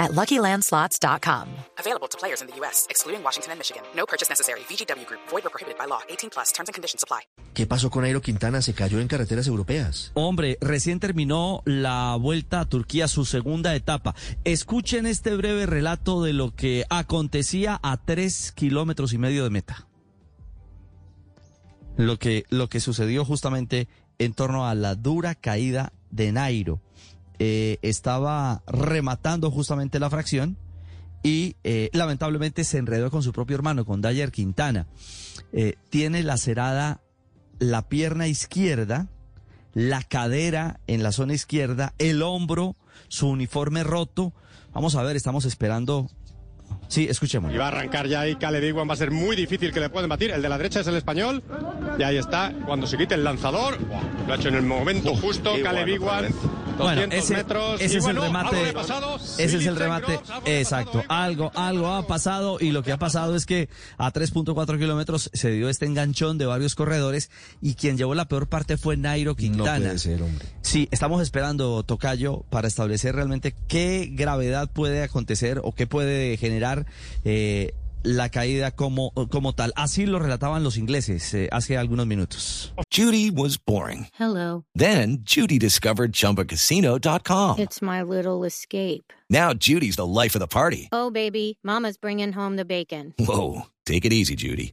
at LuckyLandSlots.com. Available to players in the U.S., excluding Washington and Michigan. No purchase necessary. VGW Group. Void or prohibited by law. 18 plus. Terms and conditions apply. ¿Qué pasó con Nairo Quintana? Se cayó en carreteras europeas. Hombre, recién terminó la vuelta a Turquía, su segunda etapa. Escuchen este breve relato de lo que acontecía a tres kilómetros y medio de meta. Lo que, lo que sucedió justamente en torno a la dura caída de Nairo. Eh, estaba rematando justamente la fracción y eh, lamentablemente se enredó con su propio hermano, con Dyer Quintana. Eh, tiene lacerada la pierna izquierda, la cadera en la zona izquierda, el hombro, su uniforme roto. Vamos a ver, estamos esperando. Sí, escuchemos. Y va a arrancar ya ahí Caleb Iwan, va a ser muy difícil que le puedan batir. El de la derecha es el español. Y ahí está, cuando se quite el lanzador. Lo ha hecho en el momento justo Caleb Iwan. Bueno, 200 ese, metros. ese y es bueno, el remate. pasado. Ese es el remate. Exacto. pasado. Algo, algo ha pasado y lo que ha pasado es que a 3.4 kilómetros se dio este enganchón de varios corredores y quien llevó la peor parte fue Nairo No Quintana. puede ser, hombre. Sí, estamos esperando, Tocayo, para establecer realmente qué gravedad puede acontecer o qué puede generar eh, la caída como, como tal. Así lo relataban los ingleses eh, hace algunos minutos. Judy was boring. Hello. Then Judy discovered ChumbaCasino.com. It's my little escape. Now Judy's the life of the party. Oh, baby, Mama's bringing home the bacon. Whoa, take it easy, Judy.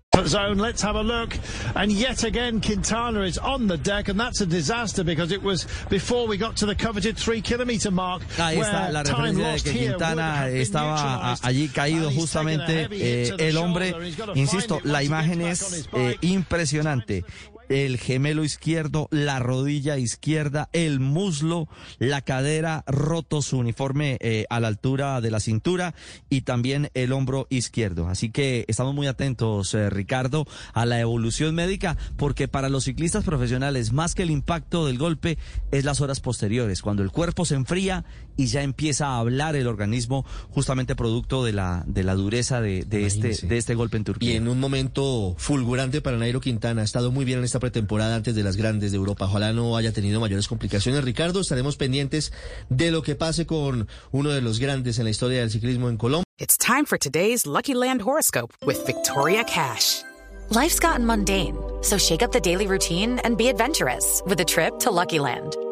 Zone. Let's have a look. And yet again, Quintana is on the deck, and that's a disaster because it was before we got to the coveted three kilometer mark. Ahí está la referencia de que Quintana estaba allí caído And he's taken a justamente eh, el hombre, shoulder. He's gotta insisto, la imagen gets back on es eh, impresionante. El gemelo izquierdo, la rodilla izquierda, el muslo, la cadera, roto su uniforme eh, a la altura de la cintura y también el hombro izquierdo. Así que estamos muy atentos, eh, Ricardo, a la evolución médica, porque para los ciclistas profesionales, más que el impacto del golpe, es las horas posteriores, cuando el cuerpo se enfría y ya empieza a hablar el organismo, justamente producto de la, de la dureza de, de este, de este golpe en Turquía. Y en un momento fulgurante para Nairo Quintana. Ha estado muy bien en esta pretemporada antes de las grandes de Europa. Ojalá no haya tenido mayores complicaciones. Ricardo, estaremos pendientes de lo que pase con uno de los grandes en la historia del ciclismo en Colombia. It's time for today's Lucky Land horoscope with Victoria Cash. Life's gotten mundane, so shake up the daily routine and be adventurous with a trip to Lucky Land.